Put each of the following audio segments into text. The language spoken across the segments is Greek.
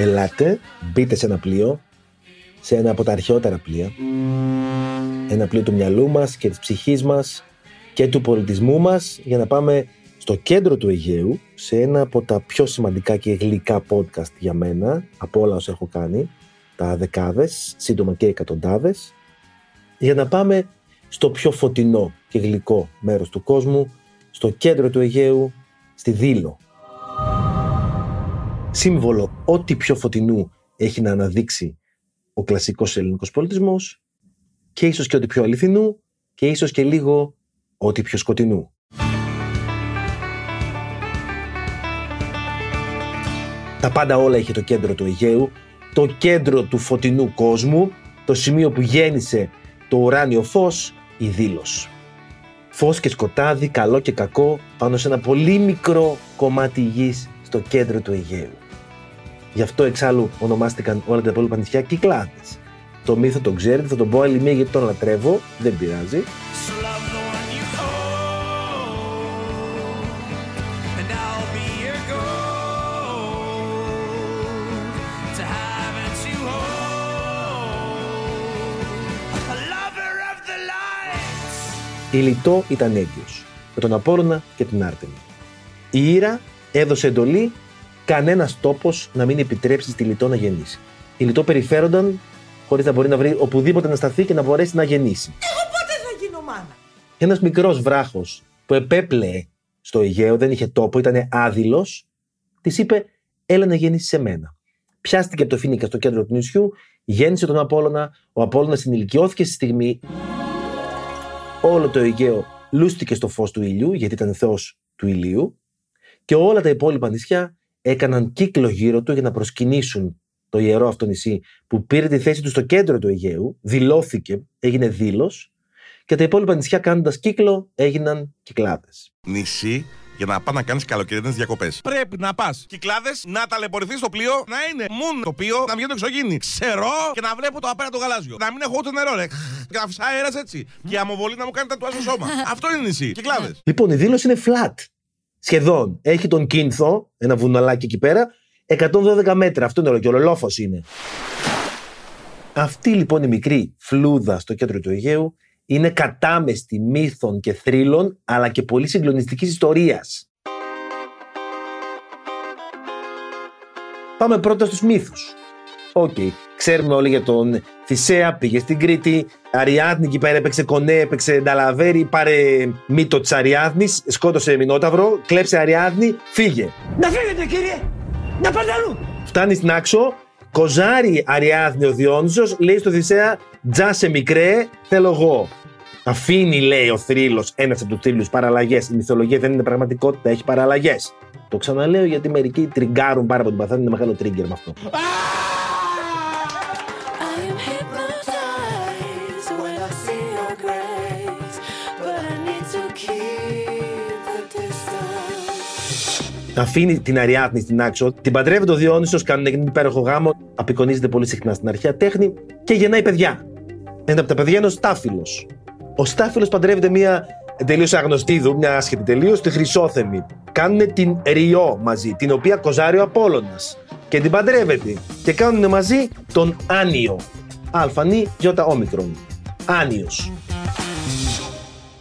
Ελάτε, μπείτε σε ένα πλοίο, σε ένα από τα αρχαιότερα πλοία. Ένα πλοίο του μυαλού μας και της ψυχής μας και του πολιτισμού μας για να πάμε στο κέντρο του Αιγαίου, σε ένα από τα πιο σημαντικά και γλυκά podcast για μένα, από όλα όσα έχω κάνει, τα δεκάδες, σύντομα και εκατοντάδες, για να πάμε στο πιο φωτεινό και γλυκό μέρος του κόσμου, στο κέντρο του Αιγαίου, στη Δήλο. Σύμβολο ό,τι πιο φωτεινού έχει να αναδείξει ο κλασικός ελληνικός πολιτισμός και ίσως και ό,τι πιο αληθινού και ίσως και λίγο ό,τι πιο σκοτεινού. Τα πάντα όλα είχε το κέντρο του Αιγαίου, το κέντρο του φωτεινού κόσμου, το σημείο που γέννησε το ουράνιο φως, η Δήλος. Φως και σκοτάδι, καλό και κακό, πάνω σε ένα πολύ μικρό κομμάτι γης στο κέντρο του Αιγαίου. Γι' αυτό εξάλλου ονομάστηκαν όλα τα υπόλοιπα νησιά Κυκλάδες. Το μύθο τον ξέρετε, θα τον πω άλλη μία γιατί τον λατρεύω, δεν πειράζει. So love the one you hold And I'll be your gold To have and to hold A lover of the light Η Λιτό ήταν έγκυος, με τον Απόλλωνα και την Άρτεμη. Η Ήρα έδωσε εντολή κανένας τόπος να μην επιτρέψει στη Λιτό να γεννήσει. Η Λιτό περιφέρονταν χωρίς να μπορεί να βρει οπουδήποτε να σταθεί και να μπορέσει να γεννήσει. Πότε θα γίνω μάνα; Ένας μικρός βράχος που επέπλεε στο Αιγαίο, δεν είχε τόπο, ήταν άδειλος, της είπε έλα να γεννήσεις σε μένα. Πιάστηκε από το Φίνικα στο κέντρο του νησιού, γέννησε τον Απόλλωνα, ο Απόλλωνας συνηλικιώθηκε στη στιγμή όλο το Αιγαίο λούστηκε στο φως του ήλιου, γιατί ήταν θεός του ηλίου, και όλα τα υπόλοιπα νησιά έκαναν κύκλο γύρω του για να προσκυνήσουν το ιερό αυτό νησί που πήρε τη θέση του στο κέντρο του Αιγαίου, δηλώθηκε, έγινε δήλος και τα υπόλοιπα νησιά κάνοντας κύκλο έγιναν κυκλάδες. νησί για να πά να κάνεις καλοκαιρινές διακοπές. Πρέπει να πας κυκλάδες, να ταλαιπωρηθείς στο πλοίο, να είναι μουν το πλοίο, να βγει το εξωγήινη. Ξερό και να βλέπω το απέναντι το γαλάζιο. Να μην έχω ούτε νερό, ρε. Και να φυσάει αέρας έτσι. Και η αμοβολή να μου κάνει τα στο σώμα. Αυτό είναι νησί. Κυκλάδες. Λοιπόν, η δήλωση είναι flat. Σχεδόν. Έχει τον Κίνθο, ένα βουναλάκι εκεί πέρα, 112 μέτρα. Αυτό είναι όλο και ολολόφος είναι. Αυτή λοιπόν η μικρή φλούδα στο κέντρο του Αιγαίου είναι κατάμεστη μύθων και θρύλων, αλλά και πολύ συγκλονιστικής ιστορίας. Πάμε πρώτα στους μύθους. Οκ, ξέρουμε όλοι για τον Θησέα, πήγε στην Κρήτη, Αριάδνη εκεί πέρα έπαιξε κονέ, έπαιξε νταλαβέρι, πάρε μίτο της Αριάδνης, σκότωσε Μινόταυρο, κλέψε Αριάδνη, φύγε. Να φύγετε κύριε. Να πάτε αλλού. Φτάνει στη Νάξο, κοζάρει Αριάδνη ο Διόνυσος, λέει στο Θησέα, τζάσε μικρέ, θέλω εγώ. Αφήνει, λέει ο θρύλος, ένας από τους θρύλους παραλλαγές. Η μυθολογία δεν είναι πραγματικότητα, έχει παραλλαγές. Το ξαναλέω γιατί μερικοί τριγκάρουν πάρα πολύ. Παθαίνουν είναι μεγάλο τρίγκερ με αυτό. Αφήνει την Αριάδνη στην άξο, την παντρεύεται ο Διόνυσος, κάνουν έναν υπέροχο γάμο, απεικονίζεται πολύ συχνά στην αρχαία τέχνη και γεννάει παιδιά. Ένα από τα παιδιά είναι ο Στάφυλο. Ο Στάφυλο παντρεύεται μια τελείω αγνωστή μια άσχετη τελείως, τη Χρυσόθεμη. Κάνουν την Ριό μαζί, την οποία κοζάρει ο Απόλλωνας. Και την παντρεύεται. Και κάνουν μαζί τον Άνιο. Αλφανή γιώτα όμικρον. Άνιος.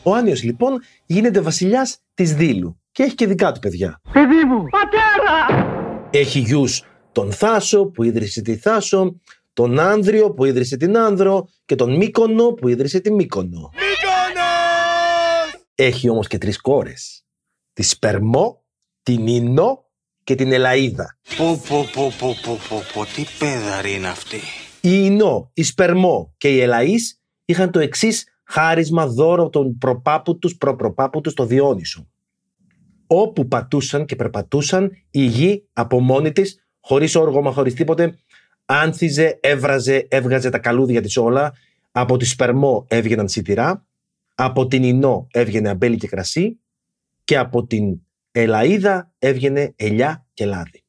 Ο Άνιος λοιπόν γίνεται βασιλιάς της Δήλου και έχει και δικά του παιδιά. Παιδί μου. Πατέρα. Έχει γιους τον Θάσο που ίδρυσε τη Θάσο, τον Άνδριο που ίδρυσε την Άνδρο και τον Μύκονο που ίδρυσε τη Μύκονο. Έχει όμως και τρεις κόρες. Τη Σπερμό, την Ίνο και την Ελαΐδα. Πω πω πω πω πω πω πω τι πέδαρη είναι αυτή. Η Ινώ, η Σπερμό και η Ελαΐς είχαν το εξής χάρισμα δώρο από τον προπάπου τους, προπροπάπου τους, το Διόνυσο. Όπου πατούσαν και περπατούσαν, η γη από μόνη της, χωρίς όργωμα, χωρίς τίποτε, άνθιζε, έβραζε, έβγαζε τα καλούδια της όλα, από τη σπερμό έβγαιναν σιτηρά, από την Ινό έβγαινε αμπέλι και κρασί και από την Ελαίδα έβγαινε ελιά και λάδι.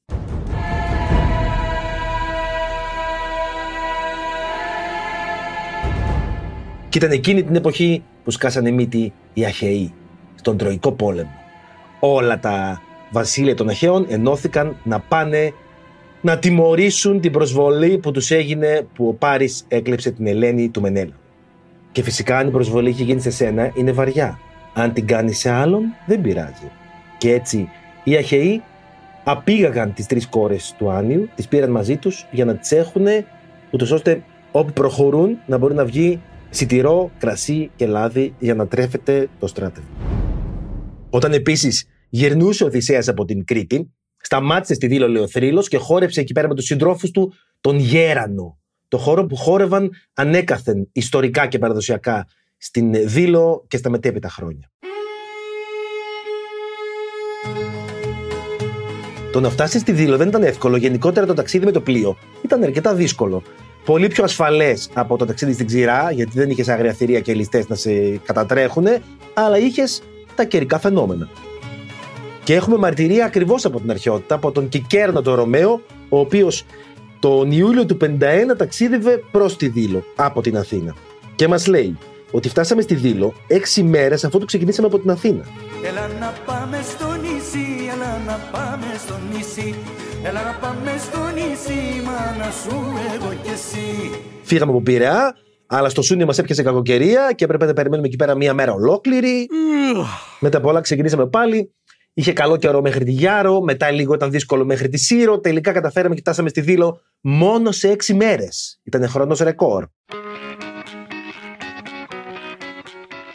Και ήταν εκείνη την εποχή που σκάσανε μύτη οι Αχαιοί στον Τροϊκό πόλεμο. Όλα τα βασίλεια των Αχαίων ενώθηκαν να πάνε να τιμωρήσουν την προσβολή που τους έγινε που ο Πάρης έκλεψε την Ελένη του Μενέλα. Και φυσικά αν η προσβολή έχει γίνει σε σένα είναι βαριά. Αν την κάνεις σε άλλον δεν πειράζει. Και έτσι οι Αχαιοί απήγαγαν τις τρεις κόρες του Άνιου, τις πήραν μαζί τους για να τις έχουν ούτως ώστε όπου προχωρούν να μπορεί να βγει σιτηρό, κρασί και λάδι για να τρέφεται το στράτευμα. Όταν επίσης γυρνούσε ο Οδυσσέας από την Κρήτη, σταμάτησε στη Δήλο Λεοθρύλος και χόρεψε εκεί πέρα με τους συντρόφους του τον Γέρανο, το χώρο που χόρευαν ανέκαθεν ιστορικά και παραδοσιακά στην Δήλο και στα μετέπειτα χρόνια. Το να φτάσεις στη Δήλο δεν ήταν εύκολο. Γενικότερα το ταξίδι με το πλοίο ήταν αρκετά δύσκολο. Πολύ πιο ασφαλές από το ταξίδι στην ξηρά, γιατί δεν είχες άγρια θηρία και ληστές να σε κατατρέχουν, αλλά είχες τα καιρικά φαινόμενα. Και έχουμε μαρτυρία ακριβώς από την αρχαιότητα, από τον Κικέρνο τον Ρωμαίο, ο οποίος τον Ιούλιο του 51 ταξίδευε προς τη Δήλο από την Αθήνα. Και μας λέει ότι φτάσαμε στη Δήλο έξι μέρες αφού το ξεκινήσαμε από την Αθήνα. Έλα να πάμε στο νησί, έλα να πάμε στο νησί Έλα να πάμε στο νησί, μάνα σου εγώ και εσύ Φύγαμε από Πειραιά, αλλά στο Σούνιο μας έπιασε κακοκαιρία και έπρεπε να περιμένουμε εκεί πέρα μία μέρα ολόκληρη. Μετά από όλα ξεκινήσαμε πάλι. Είχε καλό καιρό μέχρι τη Γιάρο, μετά λίγο ήταν δύσκολο μέχρι τη Σύρο. Τελικά καταφέραμε και φτάσαμε στη Δήλο μόνο σε έξι μέρες. Ήταν χρόνος ρεκόρ.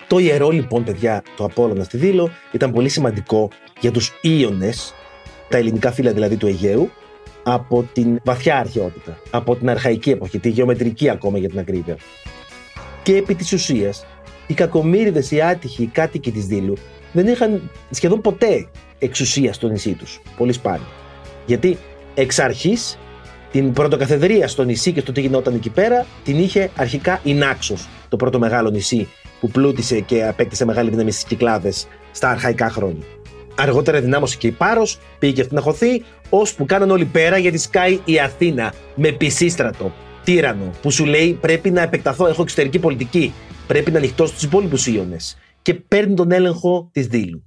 Το ιερό λοιπόν, παιδιά, το Απόλλωνα στη Δήλο ήταν πολύ σημαντικό για τους Ίωνες, τα ελληνικά φύλλα δηλαδή του Αιγαίου, από την βαθιά αρχαιότητα, από την αρχαϊκή εποχή, τη γεωμετρική ακόμα για την ακρίβεια. Και επί της ουσίας, οι κακομύριδες, οι άτυχοι, οι κάτοικοι της Δήλου δεν είχαν σχεδόν ποτέ εξουσία στο νησί τους. Πολύ σπάνιο. Γιατί εξ αρχής την πρωτοκαθεδρία στο νησί και στο τι γινόταν εκεί πέρα την είχε αρχικά η Νάξος, το πρώτο μεγάλο νησί που πλούτησε και απέκτησε μεγάλη δύναμη στις Κυκλάδες στα αρχαϊκά χρόνια. Αργότερα δυνάμωσε και η Πάρος, πήγε και αυτή να χωθεί, ώσπου κάναν όλοι πέρα γιατί σκάει η Αθήνα με πισίστρατο, τύρανο, που σου λέει πρέπει να επεκταθώ, έχω εξωτερική πολιτική, πρέπει να ανοιχτώ στους υπόλοιπους Ίωνε. Και παίρνει τον έλεγχο της Δήλου.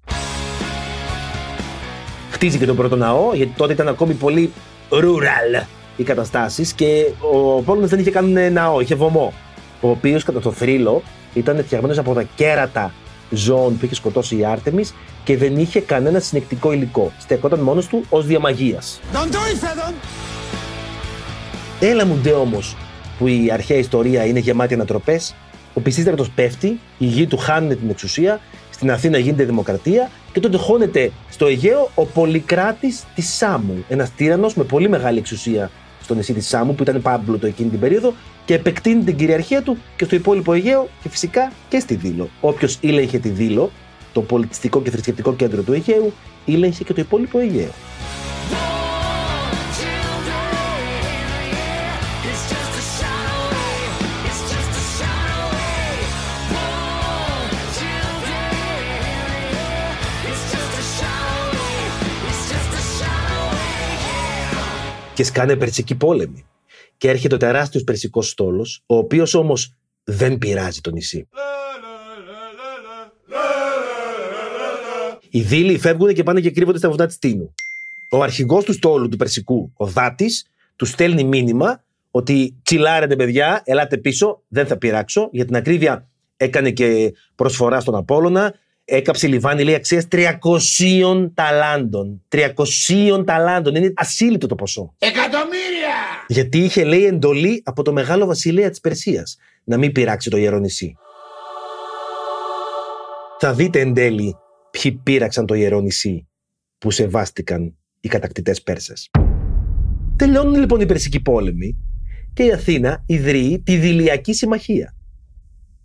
Χτίζει και τον πρώτο ναό, γιατί τότε ήταν ακόμη πολύ rural οι καταστάσεις και ο Πόλωνος δεν είχε καν ναό, είχε βωμό. Ο οποίος κατά το θρύλο ήταν φτιαγμένος από τα κέρατα ζώων που είχε σκοτώσει η Άρτεμις και δεν είχε κανένα συνεκτικό υλικό. Στεκόταν μόνος του ως διαμαγείας. Έλα μου ντε όμως που η αρχαία ιστορία είναι γεμάτη ανατροπές. Ο Πισίστρατος πέφτει, η γη του χάνει την εξουσία, στην Αθήνα γίνεται δημοκρατία και τότε χώνεται στο Αιγαίο ο Πολυκράτης της Σάμου. Ένας τύρανο με πολύ μεγάλη εξουσία στο νησί της Σάμου που ήταν πάμπλουτο εκείνη την περίοδο και επεκτείνει την κυριαρχία του και στο υπόλοιπο Αιγαίο και φυσικά και στη Δήλο. Όποιος ήλεγχε τη Δήλο, το πολιτιστικό και θρησκευτικό κέντρο του Αιγαίου, ήλεγχε και το υπόλοιπο Αιγαίο. Και σκάνε περσικοί πόλεμοι. Και έρχεται ο τεράστιος περσικός στόλος, ο οποίος όμως δεν πειράζει το νησί. Οι δίλοι φεύγουν και πάνε και κρύβονται στα βουνά της Τίνου. Ο αρχηγός του στόλου του Περσικού, ο Δάτης, του στέλνει μήνυμα ότι τσιλάρετε παιδιά, ελάτε πίσω, δεν θα πειράξω. Για την ακρίβεια έκανε και προσφορά στον Απόλλωνα, έκαψε λιβάνι λέει αξίας 300 ταλάντων. 300 ταλάντων. Είναι ασύλληπτο το ποσό. Εκατομμύρια! Γιατί είχε λέει εντολή από το μεγάλο βασιλέα της Περσίας να μην πειράξει το ιερό νησί. Θα δείτε εν τέλει ποιοι πείραξαν το ιερό νησί που σεβάστηκαν οι κατακτητές Πέρσες. Τελειώνουν λοιπόν οι Περσικοί πόλεμοι και η Αθήνα ιδρύει τη Δηλιακή Συμμαχία.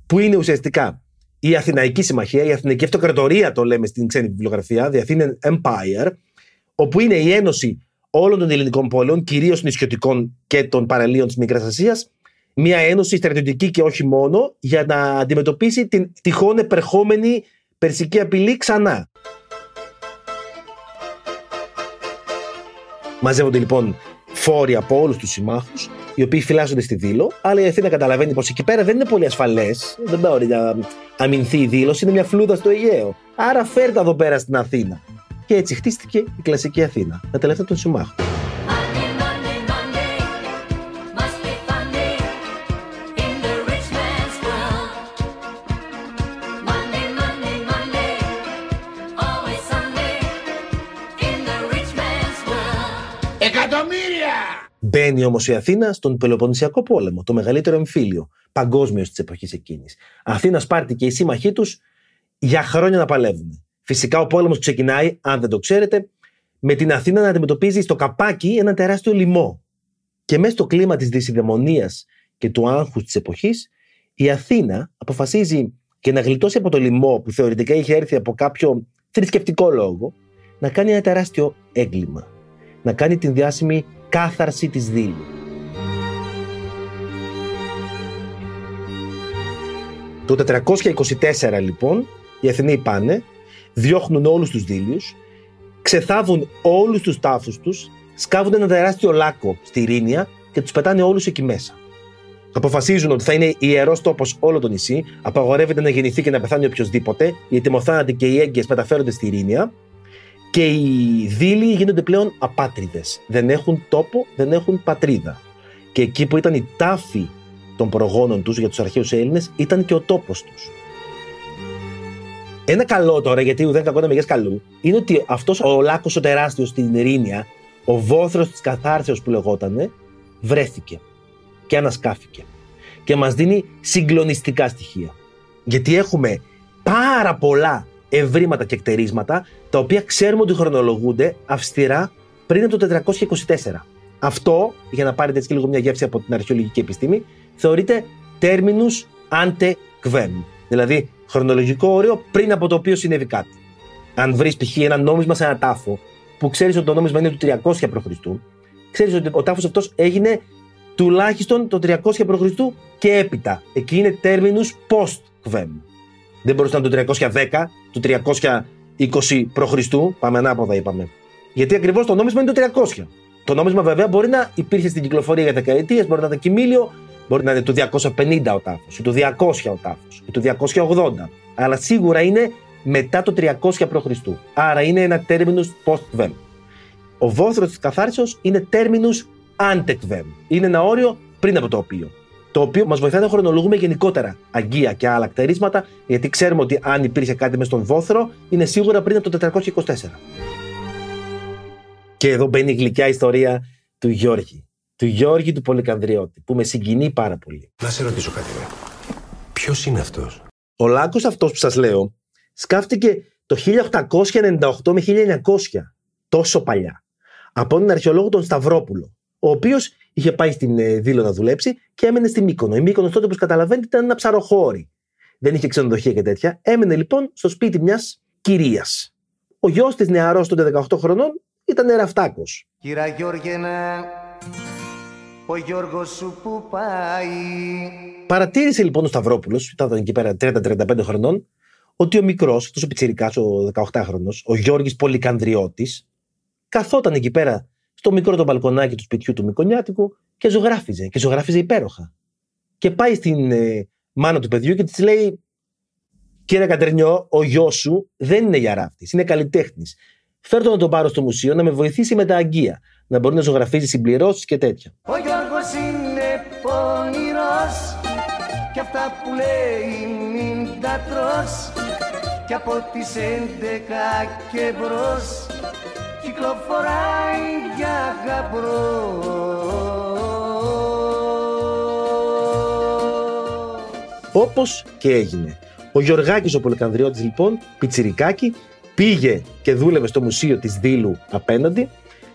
που είναι ουσιαστικά η Αθηναϊκή Συμμαχία, η Αθηναϊκή Αυτοκρατορία το λέμε στην ξένη βιβλιογραφία, The Athenian Empire, όπου είναι η ένωση όλων των ελληνικών πόλεων, κυρίως νησιωτικών και των παραλίων της Μικράς Ασίας, μια ένωση στρατιωτική και όχι μόνο, για να αντιμετωπίσει την τυχόν επερχόμενη περσική απειλή ξανά. Μαζεύονται λοιπόν φόροι από όλους τους συμμάχους, οι οποίοι φυλάσσονται στη Δήλο, αλλά η Αθήνα καταλαβαίνει πως εκεί πέρα δεν είναι πολύ ασφαλές. Δεν μπορεί να αμυνθεί η δήλωση, είναι μια φλούδα στο Αιγαίο. Άρα φέρτε εδώ πέρα στην Αθήνα. Και έτσι χτίστηκε η κλασική Αθήνα, τα τελευταία των συμμάχων. Μπαίνει όμως η Αθήνα στον Πελοποννησιακό πόλεμο, το μεγαλύτερο εμφύλιο παγκόσμιος της εποχής εκείνης. Αθήνα, Σπάρτη και οι σύμμαχοί τους για χρόνια να παλεύουν. Φυσικά ο πόλεμος ξεκινάει, αν δεν το ξέρετε, με την Αθήνα να αντιμετωπίζει στο καπάκι ένα τεράστιο λοιμό. Και μέσα στο κλίμα της δυσυδαιμονίας και του άγχους της εποχής, η Αθήνα αποφασίζει και να γλιτώσει από το λοιμό που θεωρητικά είχε έρθει από κάποιο θρησκευτικό λόγο, να κάνει ένα τεράστιο έγκλημα. Να κάνει την διάσημη κάθαρση της δήλου. Το 424 λοιπόν οι Αθηναίοι πάνε, διώχνουν όλους τους δήλιους, ξεθάβουν όλους τους τάφους τους, σκάβουν ένα τεράστιο λάκκο στη Ρήνια και τους πετάνε όλους εκεί μέσα. Αποφασίζουν ότι θα είναι ιερός τόπος όλο το νησί, απαγορεύεται να γεννηθεί και να πεθάνει οποιοδήποτε, οι ετοιμοθάνατοι και οι έγκυες μεταφέρονται στη Ρήνια και οι δίλοι γίνονται πλέον απάτριδες. Δεν έχουν τόπο, δεν έχουν πατρίδα. Και εκεί που ήταν η τάφη των προγόνων τους για τους αρχαίους Έλληνες, ήταν και ο τόπος τους. Ένα καλό τώρα, γιατί ουδέν κακό να μεγές καλού, είναι ότι αυτός ο λάκκος ο τεράστιος στην Ειρήνια, ο βόθρος της καθάρσεω που λεγότανε, βρέθηκε και ανασκάφηκε. Και μας δίνει συγκλονιστικά στοιχεία. Γιατί έχουμε πάρα πολλά ευρήματα και εκτερίσματα, τα οποία ξέρουμε ότι χρονολογούνται αυστηρά πριν από το 424. Αυτό, για να πάρετε έτσι και λίγο μια γεύση από την αρχαιολογική επιστήμη, θεωρείται terminus ante quem. Δηλαδή, χρονολογικό όριο πριν από το οποίο συνέβη κάτι. Αν βρεις π.χ. ένα νόμισμα σε ένα τάφο, που ξέρεις ότι το νόμισμα είναι του 300 π.Χ., ξέρεις ότι ο τάφος αυτός έγινε τουλάχιστον το 300 π.Χ. και έπειτα. Εκεί είναι terminus post quem. Δεν μπορούσε να είναι το 310, το 320 π.Χ. Πάμε ανάποδα, είπαμε. Γιατί ακριβώς το νόμισμα είναι το 300. Το νόμισμα βέβαια μπορεί να υπήρχε στην κυκλοφορία για δεκαετίες, μπορεί να ήταν κοιμήλιο, μπορεί να είναι του 250 ο τάφος, ή του 200 ο τάφος, ή του 280. Αλλά σίγουρα είναι μετά το 300 π.Χ. Άρα είναι ένα terminus post quem. Ο βόθρος της καθάρισεω είναι terminus ante quem. Είναι ένα όριο πριν από το οποίο. Το οποίο μας βοηθάει να χρονολογούμε γενικότερα αγκία και άλλα κτερίσματα, γιατί ξέρουμε ότι αν υπήρχε κάτι μες στον βόθρο, είναι σίγουρα πριν από το 424. Και εδώ μπαίνει η γλυκιά ιστορία του Γιώργη. Του Γιώργη του Πολυκανδριώτη, που με συγκινεί πάρα πολύ. Να σε ρωτήσω κάτι. ρε. Ποιος είναι αυτός; Ο λάκκο αυτός που σας λέω σκάφτηκε το 1898 με 1900. Τόσο παλιά. Από έναν αρχαιολόγο τον Σταυρόπουλο. Ο οποίος είχε πάει στην ε, Δήλο να δουλέψει και έμενε στη Μύκονο. Η Μύκονος τότε, όπως καταλαβαίνετε, ήταν ένα ψαροχώρι. Δεν είχε ξενοδοχεία και τέτοια. Έμενε λοιπόν στο σπίτι μιας κυρίας. Ο γιος της νεαρός τότε 18 χρονών ήταν ραφτάκο. Κύρα Γιώργενα, ο Γιώργος σου που πάει Παρατήρησε λοιπόν ο Σταυρόπουλος, ήταν εκεί πέρα 30-35 χρονών, ότι ο μικρός, αυτός ο πιτσυρικά, ο 18χρονο, ο Γιώργης Πολυκανδριώτης, καθόταν εκεί πέρα στο μικρό το μπαλκονάκι του σπιτιού του Μικονιάτικου και ζωγράφιζε. Και ζωγράφιζε υπέροχα. Και πάει στην ε, μάνα του παιδιού και της λέει: Κύριε Κατερνιό, ο γιος σου δεν είναι γεράφτη, είναι καλλιτέχνης. Φέρ' τον να τον πάρω στο μουσείο να με βοηθήσει με τα αγκία. Να μπορεί να ζωγραφίζει συμπληρώσεις και τέτοια. Ο Γιώργος είναι πονηρός Κι αυτά που λέει μην τα τρως Κι από τις 11 και μπρος Κυκλοφοράει για γαμπρός Όπως και έγινε. Ο Γιωργάκης ο Πολυκανδριώτης, λοιπόν, πιτσιρικάκι, πήγε και δούλευε στο μουσείο της Δήλου απέναντι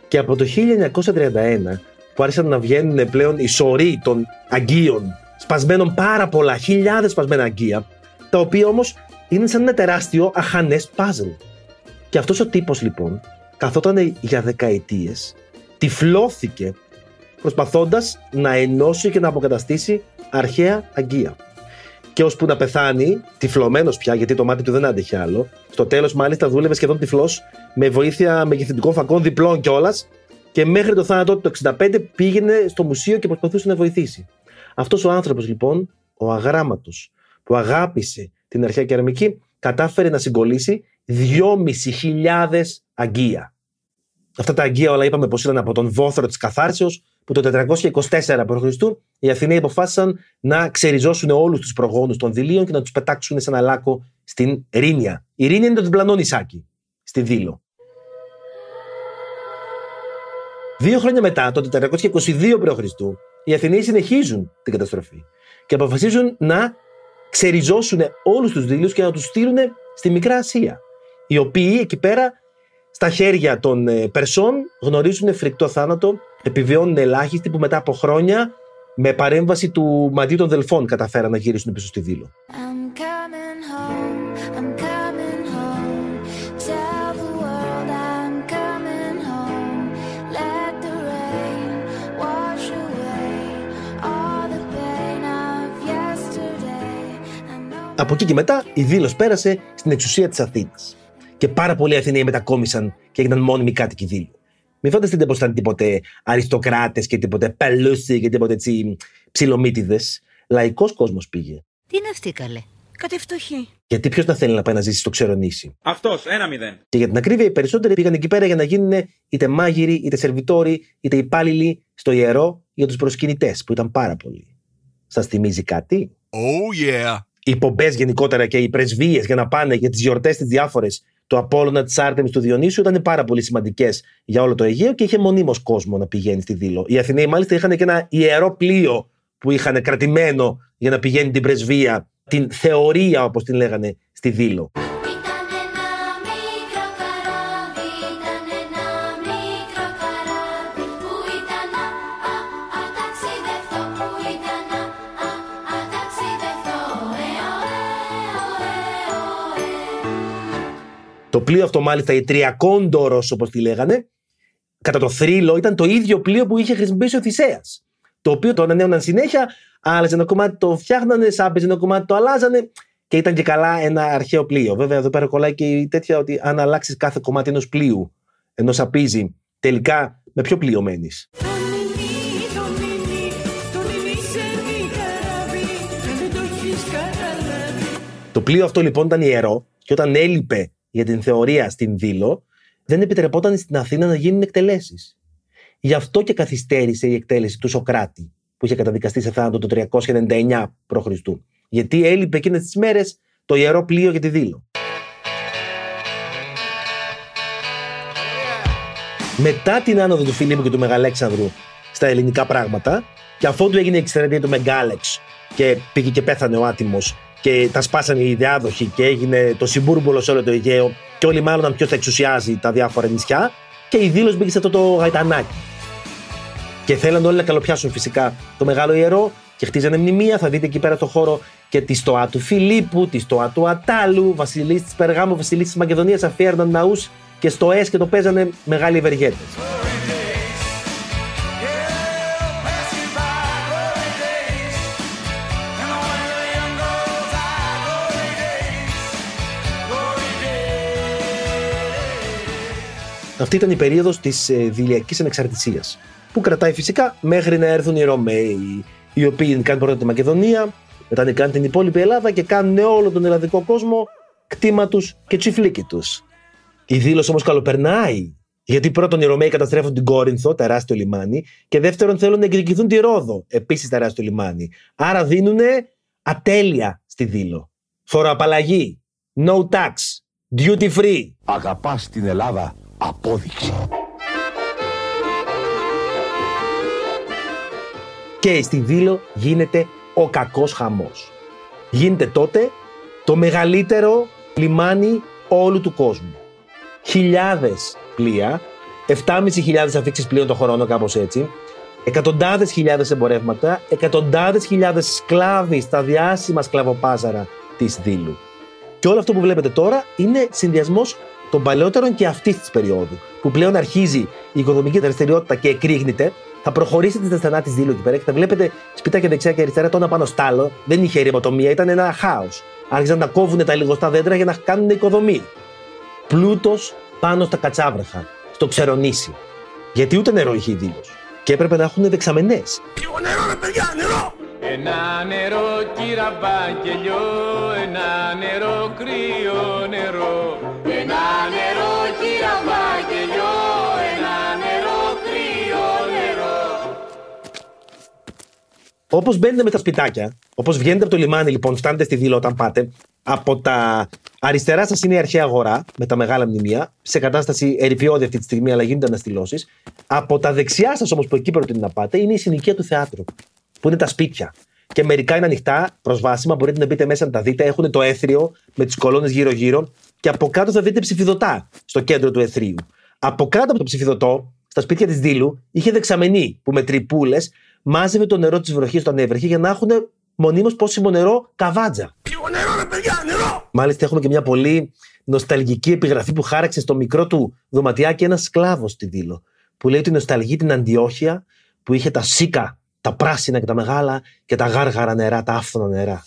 και από το 1931 που άρχισαν να βγαίνουν πλέον οι σωροί των αγκίων σπασμένων πάρα πολλά, χιλιάδες σπασμένα αγκία, τα οποία όμως είναι σαν ένα τεράστιο αχανές παζλ. Και αυτός ο τύπος λοιπόν καθόταν για δεκαετίες, τυφλώθηκε προσπαθώντας να ενώσει και να αποκαταστήσει αρχαία αγκία. Και ώσπου να πεθάνει, τυφλωμένος πια, γιατί το μάτι του δεν άντεχε άλλο, στο τέλος μάλιστα δούλευε σχεδόν τυφλός, με βοήθεια μεγεθυντικών φακών διπλών κιόλας, και μέχρι το θάνατό του το 65 πήγαινε στο μουσείο και προσπαθούσε να βοηθήσει. Αυτός ο άνθρωπος λοιπόν, ο αγράμματος, που αγάπησε την αρχαία κεραμική, κατάφερε να συγκολήσει 2.500 αγκία. Αυτά τα αγκία όλα είπαμε πως ήταν από τον βόθρο της Καθάρσεως, που το 424 π.Χ. οι Αθηναίοι αποφάσισαν να ξεριζώσουν όλους τους προγόνους των δηλίων και να τους πετάξουν σε ένα λάκκο στην Ρήνια. Η Ρήνια είναι το διπλανό νησάκι, στη Δήλο. Δύο χρόνια μετά, το 422 π.Χ., οι Αθηναίοι συνεχίζουν την καταστροφή και αποφασίζουν να ξεριζώσουν όλους τους δήλου και να τους στείλουν στη Μικρά Ασία. Οι οποίοι εκεί πέρα στα χέρια των ε, Περσών γνωρίζουν φρικτό θάνατο, επιβιώνουν ελάχιστοι που μετά από χρόνια με παρέμβαση του Μαντίου των Δελφών καταφέραν να γυρίσουν πίσω στη Δήλο. I'm coming home, I'm coming home. Tell the world I'm coming home. Let the rain wash away all the pain of yesterday. I know Από εκεί και μετά η Δήλος πέρασε στην εξουσία της Αθήνας. Και πάρα πολλοί Αθηναίοι μετακόμισαν και έγιναν μόνιμοι κάτοικοι Δήλου. Μην φανταστείτε πως ήταν τίποτε αριστοκράτες και τίποτε πελούσι και τίποτε έτσι ψιλομύτιδες. Λαϊκός κόσμος πήγε. Τι είναι αυτή καλέ; Κάτι φτωχή. Γιατί ποιος να θέλει να πάει να ζήσει στο ξερονήσι. Αυτός, ένα μηδέν. Και για την ακρίβεια, οι περισσότεροι πήγαν εκεί πέρα για να γίνουν είτε μάγειροι, είτε σερβιτόροι, είτε υπάλληλοι στο ιερό για τους προσκυνητές, που ήταν πάρα πολλοί. Σας θυμίζει κάτι; Oh yeah. Οι πομπές γενικότερα και οι πρεσβείες για να πάνε για τις γιορτές τις διάφορες του Απόλλωνα, τη Άρτεμι, του Διονύσιου ήταν πάρα πολύ σημαντικές για όλο το Αιγαίο και είχε μονίμως κόσμο να πηγαίνει στη Δήλο. Οι Αθηναίοι μάλιστα είχαν και ένα ιερό πλοίο που είχαν κρατημένο για να πηγαίνει την πρεσβεία, την θεωρία όπως την λέγανε, στη Δήλο. Το πλοίο αυτό, μάλιστα, η Τριακόντορο, όπως τη λέγανε, κατά το θρύλο, ήταν το ίδιο πλοίο που είχε χρησιμοποιήσει ο Θησέας. Το οποίο το ανανέωναν συνέχεια, άλλαζε ένα κομμάτι, το φτιάχνανε, σάπιζε ένα κομμάτι, το αλλάζανε και ήταν και καλά ένα αρχαίο πλοίο. Βέβαια, εδώ πέρα κολλάει και η τέτοια ότι αν αλλάξεις κάθε κομμάτι ενός πλοίου, ενώ σαπίζει, τελικά με ποιο πλοίο μένεις; Το νινί, το νινί, το νινί σε μη καράβι, δεν το έχεις καταλάβει. Το πλοίο αυτό λοιπόν ήταν ιερό και όταν έλειπε για την θεωρία στην Δήλο, δεν επιτρεπόταν στην Αθήνα να γίνουν εκτελέσεις. Γι' αυτό και καθυστέρησε η εκτέλεση του Σοκράτη, που είχε καταδικαστεί σε θάνατο το 399 π.Χ. Γιατί έλειπε εκείνες τις μέρες το ιερό πλοίο για τη Δήλο. Μετά την άνοδο του Φιλίππου και του Μεγαλέξανδρου στα ελληνικά πράγματα, και αφότου έγινε η εξαιρετία του Μεγάλεξ και πήγε και πέθανε ο άτιμος και τα σπάσανε οι διάδοχοι και έγινε το συμπούρμπολο σε όλο το Αιγαίο και όλοι μάλλον ποιο θα εξουσιάζει τα διάφορα νησιά και η δήλωση μπήκε σε αυτό το γαϊτανάκι. Και θέλαν όλοι να καλοπιάσουν φυσικά το μεγάλο ιερό και χτίζανε μνημεία. Θα δείτε εκεί πέρα στο χώρο και της στοά του Φιλίππου, της στοά του Ατάλου, βασιλείς της Περγάμου, βασιλείς της Μακεδονίας αφιέρναν ναούς και στο ΕΣ και το παίζανε μεγάλοι ευεργέτες. Αυτή ήταν η περίοδος της Δηλιακής Ανεξαρτησίας. Που κρατάει φυσικά μέχρι να έρθουν οι Ρωμαίοι, οι οποίοι κάνουν πρώτα τη Μακεδονία, μετά νικάνε την υπόλοιπη Ελλάδα και κάνουν όλο τον ελλαδικό κόσμο κτήμα τους και τσιφλίκι τους. Η δήλωση όμως καλοπερνάει. Γιατί πρώτον οι Ρωμαίοι καταστρέφουν την Κόρινθο, τεράστιο λιμάνι, και δεύτερον θέλουν να εκδικηθούν τη Ρόδο, επίσης τεράστιο λιμάνι. Άρα δίνουν ατέλεια στη δήλο. Φοροαπαλλαγή, no tax, duty free. Αγαπάς την Ελλάδα. Απόδειξη. και στη Δήλο γίνεται ο κακός χαμός. Γίνεται τότε το μεγαλύτερο λιμάνι όλου του κόσμου. Χιλιάδες πλοία, 7.500 αφήξεις πλοίων το χρόνο κάπως έτσι, Εκατοντάδες χιλιάδες εμπορεύματα, εκατοντάδες χιλιάδες σκλάβοι στα διάσημα σκλαβοπάζαρα της Δήλου. Και όλο αυτό που βλέπετε τώρα είναι συνδυασμός των παλαιότερων και αυτής της περίοδου. Που πλέον αρχίζει η οικοδομική δραστηριότητα και εκρήγνεται. Θα προχωρήσετε στα στενά της δήλου εκεί πέρα και θα βλέπετε σπιτάκια δεξιά και αριστερά το ένα πάνω στ' άλλο. Δεν είχε ρηματομία, ήταν ένα χάος. Άρχισαν να κόβουν τα λιγοστά δέντρα για να κάνουν οικοδομή. Πλούτος πάνω στα κατσάβραχα, στο ξερονήσι. Γιατί ούτε νερό είχε η δήλο. Και έπρεπε να έχουν δεξαμενές. Ένα νερό κύρα μπακελιό, ένα νερό κρύο νερό. Ένα νερό Όπως μπαίνετε με τα σπιτάκια, όπως βγαίνετε από το λιμάνι, λοιπόν, φτάνετε στη Δήλο όταν πάτε, από τα αριστερά σας είναι η αρχαία αγορά με τα μεγάλα μνημεία, σε κατάσταση ερηπιώδη αυτή τη στιγμή, αλλά γίνονται αναστηλώσεις. Από τα δεξιά σας όμως, που εκεί προτείνει να πάτε, είναι η συνοικία του θεάτρου, που είναι τα σπίτια. Και μερικά είναι ανοιχτά, προσβάσιμα, μπορείτε να μπείτε μέσα να τα δείτε. Έχουν το έθριο με τις κολόνες γύρω-γύρω. Και από κάτω θα δείτε ψηφιδωτά στο κέντρο του εθρίου. Από κάτω από το ψηφιδωτό, στα σπίτια της Δήλου, είχε δεξαμενή που με τρυπούλες μάζευε το νερό της βροχής όταν έβρεχε για να έχουν μονίμως πόσιμο νερό καβάτζα. Μάλιστα, έχουμε και μια πολύ νοσταλγική επιγραφή που χάραξε στο μικρό του δωματιάκι ένας σκλάβος στη Δήλο. Που λέει ότι νοσταλγεί την Αντιόχεια που είχε τα σίκα, τα πράσινα και τα μεγάλα και τα γάργαρα νερά, τα άφθονα νερά.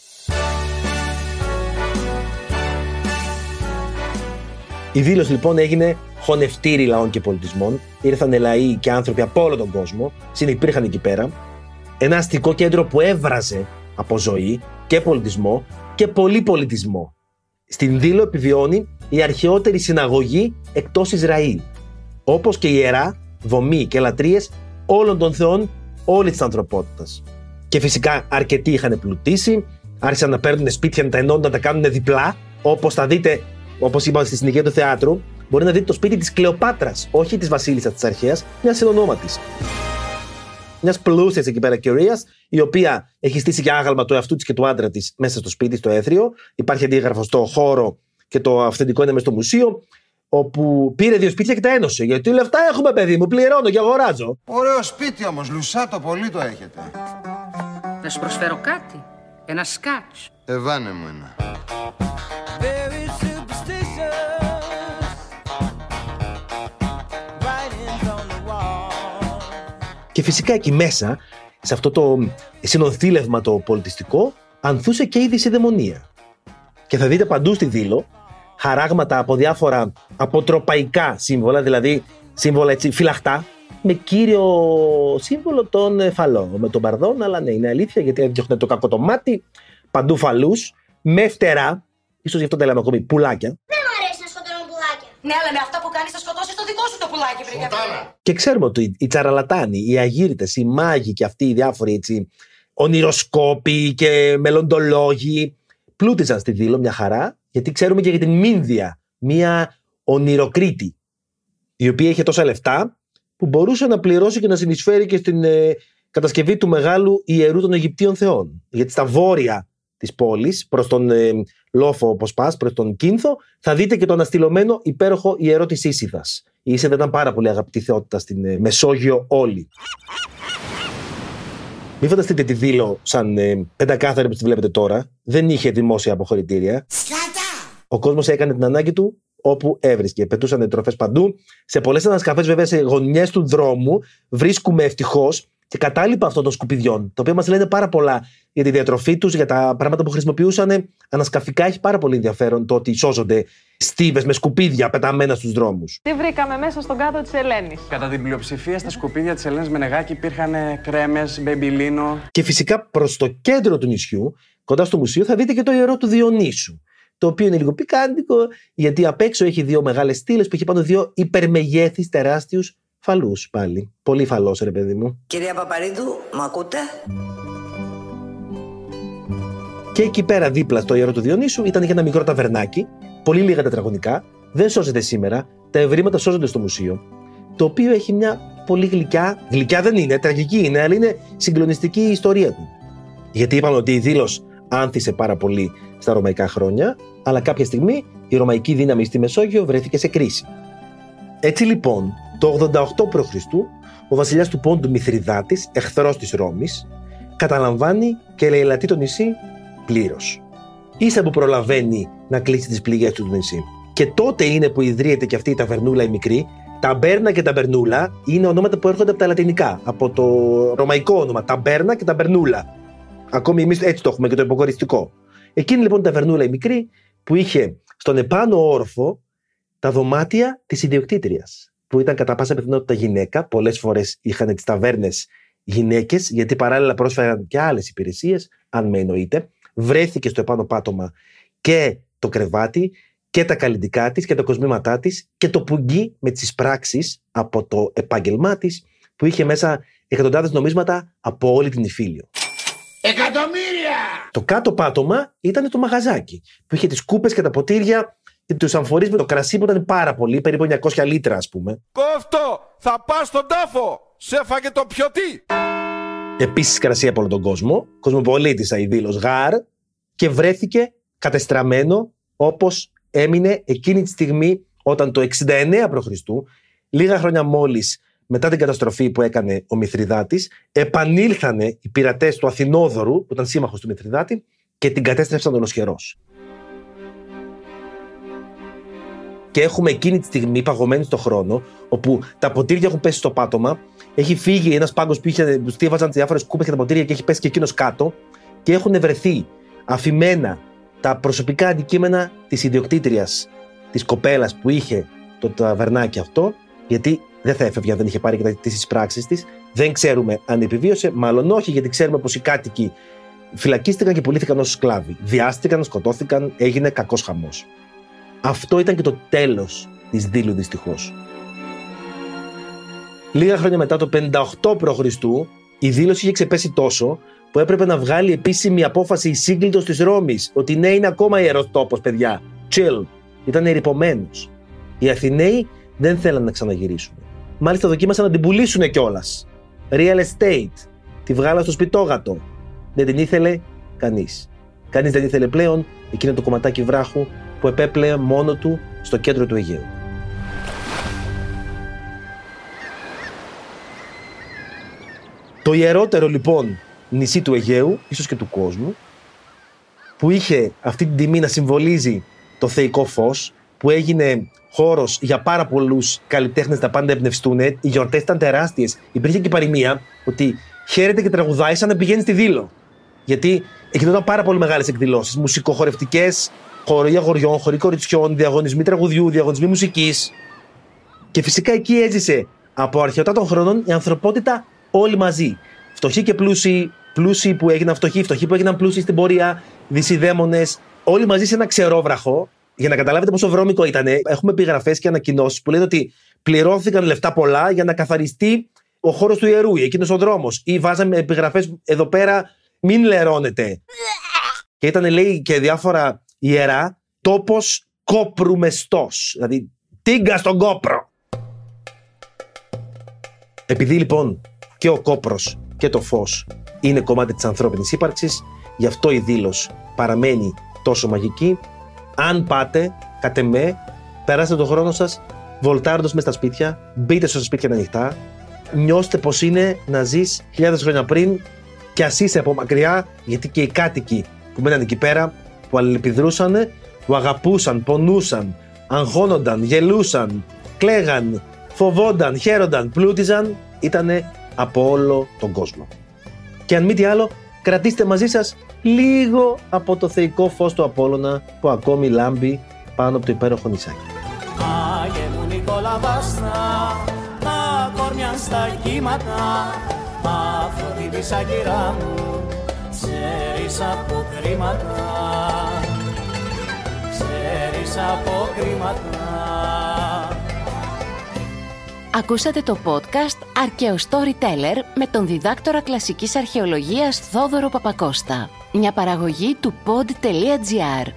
Η δήλωση λοιπόν έγινε χωνευτήρι λαών και πολιτισμών. Ήρθαν λαοί και άνθρωποι από όλο τον κόσμο, συνυπήρχαν εκεί πέρα. Ένα αστικό κέντρο που έβραζε από ζωή και πολιτισμό και πολύ πολιτισμό. Στην Δήλο επιβιώνει η αρχαιότερη συναγωγή εκτός Ισραήλ. Όπως και η ιερά, δομή και λατρείες όλων των θεών όλης της ανθρωπότητας. Και φυσικά αρκετοί είχαν πλουτίσει, άρχισαν να παίρνουν σπίτια, να τα ενώνουν, να τα κάνουν διπλά, όπως θα δείτε, όπως είπαμε στη συνοικία του θεάτρου, μπορεί να δείτε το σπίτι της Κλεοπάτρας, όχι της βασίλισσας της αρχαίας, μιας συνονόματης μιας πλούσιας εκεί πέρα κυρία, η οποία έχει στήσει και άγαλμα του εαυτού της και του άντρα της μέσα στο σπίτι, στο έθριο. Υπάρχει αντίγραφος στο χώρο και το αυθεντικό είναι μέσα στο μουσείο. Όπου πήρε δύο σπίτια και τα ένωσε. Γιατί λεφτά έχουμε, παιδί μου, πληρώνω και αγοράζω. Ωραίο σπίτι όμως, λουσάτο πολύ το έχετε. Να σου προσφέρω κάτι. Ένα σκάτς. Εβάνε μου ένα. Και φυσικά εκεί μέσα, σε αυτό το συνονθήλευμα το πολιτιστικό, ανθούσε και η δυσιδαιμονία. Και θα δείτε παντού στη Δήλο χαράγματα από διάφορα αποτροπαϊκά σύμβολα, δηλαδή σύμβολα έτσι φυλαχτά, με κύριο σύμβολο τον ε, φαλό. Με τον παρδόν, αλλά ναι, είναι αλήθεια γιατί έδιωχνε το κακό το μάτι, παντού φαλούς, με φτερά, ίσως γι' αυτό τα λέμε ακόμη πουλάκια. Δεν μου αρέσει να σκοτώνω πουλάκια. Ναι, αλλά με αυτά που κάνεις θα σκοτώσεις το δικό σου το πουλάκι, βρε Γαβρίλα. Και ξέρουμε ότι οι τσαραλατάνοι, οι αγύρτε, οι μάγοι και αυτοί οι διάφοροι έτσι, ονειροσκόποι και μελλοντολόγοι πλούτιζαν στη Δήλο μια χαρά, γιατί ξέρουμε και για την Μίνδια, μια ονειροκρίτη, η οποία είχε τόσα λεφτά που μπορούσε να πληρώσει και να συνεισφέρει και στην ε, κατασκευή του μεγάλου ιερού των Αιγυπτίων θεών. Γιατί στα βόρεια της πόλης, προς τον ε, λόφο, όπως πας, προς τον Κίνθο, θα δείτε και το αναστηλωμένο υπέροχο ιερό της Ίσιδας. Η Ίσιδα ήταν πάρα πολύ αγαπητή θεότητα στην ε, Μεσόγειο όλη. Μην φανταστείτε τη Δήλο σαν ε, πεντακάθαρη που τη βλέπετε τώρα. Δεν είχε δημόσια αποχωρητήρια. Ο κόσμος έκανε την ανάγκη του όπου έβρισκε. Πετούσαν τροφές παντού. Σε πολλές ανασκαφές, βέβαια, σε γωνιές του δρόμου, βρίσκουμε ευτυχώς και κατάλοιπα αυτών των σκουπιδιών, τα οποία μας λένε πάρα πολλά για τη διατροφή τους, για τα πράγματα που χρησιμοποιούσαν. Ανασκαφικά έχει πάρα πολύ ενδιαφέρον το ότι σώζονται στίβες με σκουπίδια πεταμένα στους δρόμους. Τι βρήκαμε μέσα στον κάδο της Ελένης; Κατά την πλειοψηφία στα σκουπίδια της Ελένης Μενεγάκη υπήρχαν κρέμες, μπεμπιλίνο. Και φυσικά προς το κέντρο του νησιού, κοντά στο μουσείο, θα δείτε και το ιερό του Διονύσου. Το οποίο είναι λίγο πικάντικο, γιατί απ' έξω έχει δύο μεγάλες στήλες που έχει πάνω δύο υπερμεγέθης τεράστιους φαλούς πάλι. Πολύ φαλός, ρε παιδί μου. Κυρία Παπαρίδου, μου ακούτε; Και εκεί πέρα δίπλα στο ιερό του Διονύσου ήταν και ένα μικρό ταβερνάκι, πολύ λίγα τετραγωνικά, δεν σώζεται σήμερα, τα ευρήματα σώζονται στο μουσείο, το οποίο έχει μια πολύ γλυκιά, γλυκιά δεν είναι, τραγική είναι, αλλά είναι συγκλονιστική η ιστορία του. Γιατί είπαμε ότι η δήλωση άνθησε πάρα πολύ στα ρωμαϊκά χρόνια, αλλά κάποια στιγμή η ρωμαϊκή δύναμη στη Μεσόγειο βρέθηκε σε κρίση. Έτσι λοιπόν, το 88 π.Χ., ο βασιλιάς του Πόντου Μηθριδάτη, εχθρός της Ρώμης, καταλαμβάνει και λαιλατεί το νησί πλήρως. Ίσα που προλαβαίνει να κλείσει τις πληγές του το νησί. Και τότε είναι που ιδρύεται και αυτή η ταβερνούλα η μικρή. Ταμπέρνα και ταμπερνούλα είναι ονόματα που έρχονται από τα λατινικά, από το ρωμαϊκό όνομα. Ταμπέρνα και ταμπερνούλα. Ακόμη εμείς έτσι το έχουμε και το υποκοριστικό. Εκείνη λοιπόν η ταβερνούλα η μικρή που είχε στον επάνω όροφο τα δωμάτια της ιδιοκτήτριας. Που ήταν κατά πάσα πιθανότητα γυναίκα. Πολλές φορές είχαν τις ταβέρνες γυναίκες, γιατί παράλληλα πρόσφεραν και άλλες υπηρεσίες, αν με εννοείτε. Βρέθηκε στο επάνω πάτωμα και το κρεβάτι και τα καλλιντικά της και τα κοσμήματά της και το πουγγί με τις πράξεις από το επάγγελμά της που είχε μέσα εκατοντάδες νομίσματα από όλη την Ιφίλιο. Εκατομμύρια! Το κάτω πάτωμα ήταν το μαγαζάκι που είχε τις κούπες και τα ποτήρια και τους αμφορείς με το κρασί που ήταν πάρα πολύ, περίπου 900 λίτρα, ας πούμε. Κόφτο! Θα πας στον τάφο! Σε έφαγε το πιωτή! Επίσης κρασί από όλο τον κόσμο. Κοσμοπολίτησα η δήλο γάρ και βρέθηκε κατεστραμμένο όπως έμεινε εκείνη τη στιγμή όταν το 69 π.Χ., λίγα χρόνια μόλις μετά την καταστροφή που έκανε ο Μηθριδάτης, επανήλθανε οι πειρατές του Αθηνόδωρου, που ήταν σύμμαχος του Μηθριδάτη, και την κατέστρεψαν τον Οσχερός. Και έχουμε εκείνη τη στιγμή παγωμένη στο χρόνο, όπου τα ποτήρια έχουν πέσει στο πάτωμα, έχει φύγει ένας πάγκος που είχε, που στίβαζαν διάφορες κούπες και τα ποτήρια και έχει πέσει και εκείνος κάτω, και έχουν βρεθεί αφημένα τα προσωπικά αντικείμενα της ιδιοκτήτριας της κοπέλας που είχε το ταβερνάκι αυτό, γιατί δεν θα έφευγε αν δεν είχε πάρει και τις πράξει της. Δεν ξέρουμε αν επιβίωσε, μάλλον όχι, γιατί ξέρουμε πως οι κάτοικοι φυλακίστηκαν και πουλήθηκαν ως σκλάβοι. Διάστηκαν, σκοτώθηκαν, έγινε κακός χαμός. Αυτό ήταν και το τέλος της δήλου δυστυχώς. Λίγα χρόνια μετά το 58 π.Χ. η δήλωση είχε ξεπέσει τόσο που έπρεπε να βγάλει επίσημη απόφαση η σύγκλιτο της Ρώμης ότι ναι, είναι ακόμα ιερός τόπος, παιδιά. Chill. Ήταν ερυπωμένος. Οι Αθηναίοι δεν θέλαν να ξαναγυρίσουν. Μάλιστα δοκίμασαν να την πουλήσουν κιόλας. Real estate. Τη βγάλα στο σπιτόγατο. Δεν την ήθελε κανείς. Κανείς δεν ήθελε πλέον εκείνο το κομματάκι βράχου που επέπλεε μόνο του στο κέντρο του Αιγαίου. Το ιερότερο λοιπόν νησί του Αιγαίου, ίσως και του κόσμου, που είχε αυτή την τιμή να συμβολίζει το θεϊκό φως, που έγινε χώρος για πάρα πολλούς καλλιτέχνες να πάνε να εμπνευστούν. Οι γιορτές ήταν τεράστιες. Υπήρχε και η παροιμία ότι χαίρεται και τραγουδάει σαν να πηγαίνει στη δήλο. Γιατί γινόταν πάρα πολύ μεγάλες εκδηλώσεις. Μουσικοχορευτικές, χωρί αγοριών, χωρί κοριτσιών, διαγωνισμοί τραγουδιού, διαγωνισμοί μουσικής. Και φυσικά εκεί έζησε από αρχαιοτά των χρόνων η ανθρωπότητα όλοι μαζί. Φτωχοί και πλούσιοι, πλούσιοι που έγιναν φτωχοί, φτωχοί που έγιναν πλούσιοι στην πορεία, δυσιδαίμονες, όλοι μαζί σε ένα ξερόβραχο. Για να καταλάβετε πόσο βρώμικο ήταν, έχουμε επιγραφές και ανακοινώσεις που λένε ότι πληρώθηκαν λεφτά πολλά για να καθαριστεί ο χώρος του ιερού, εκείνος ο δρόμος. Ή βάζαμε επιγραφές εδώ πέρα, μην λερώνετε. Και ήταν, λέει, και διάφορα ιερά, τόπος κόπρου μεστό. Δηλαδή, τίγκα στον κόπρο. Επειδή λοιπόν και ο κόπρος και το φως είναι κομμάτι της ανθρώπινης ύπαρξης, γι' αυτό η δήλωση παραμένει τόσο μαγική. Αν πάτε, κατ' εμέ, περάστε τον χρόνο σας βολτάροντας μες στα σπίτια, μπείτε στα σπίτια ανοιχτά, νιώστε πως είναι να ζεις χιλιάδες χρόνια πριν και ας είσαι από μακριά, γιατί και οι κάτοικοι που μέναν εκεί πέρα, που αλληλεπιδρούσαν, που αγαπούσαν, πονούσαν, αγχώνονταν, γελούσαν, κλαίγαν, φοβόνταν, χαίρονταν, πλούτιζαν, ήτανε από όλο τον κόσμο. Και αν μη τι άλλο, κρατήστε μαζί σας λίγο από το θεϊκό φως του Απόλλωνα που ακόμη λάμπει πάνω από το υπέροχο νησάκι. Άγιε μου Νικόλα Βάστα, τα κόρμια στα κύματα, Αφροδίτης σακυρά μου, ξέρεις από κρίματα, ξέρεις από κρίματα. Ακούσατε το podcast «Αρκαίο Storyteller» με τον διδάκτορα κλασικής αρχαιολογίας Θόδωρο Παπακώστα. Μια παραγωγή του pod.gr.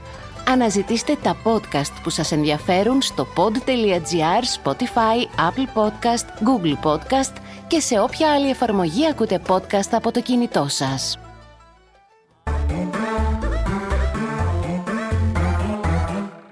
Αναζητήστε τα podcast που σας ενδιαφέρουν στο pod.gr, Spotify, Apple Podcast, Google Podcast και σε όποια άλλη εφαρμογή ακούτε podcast από το κινητό σας.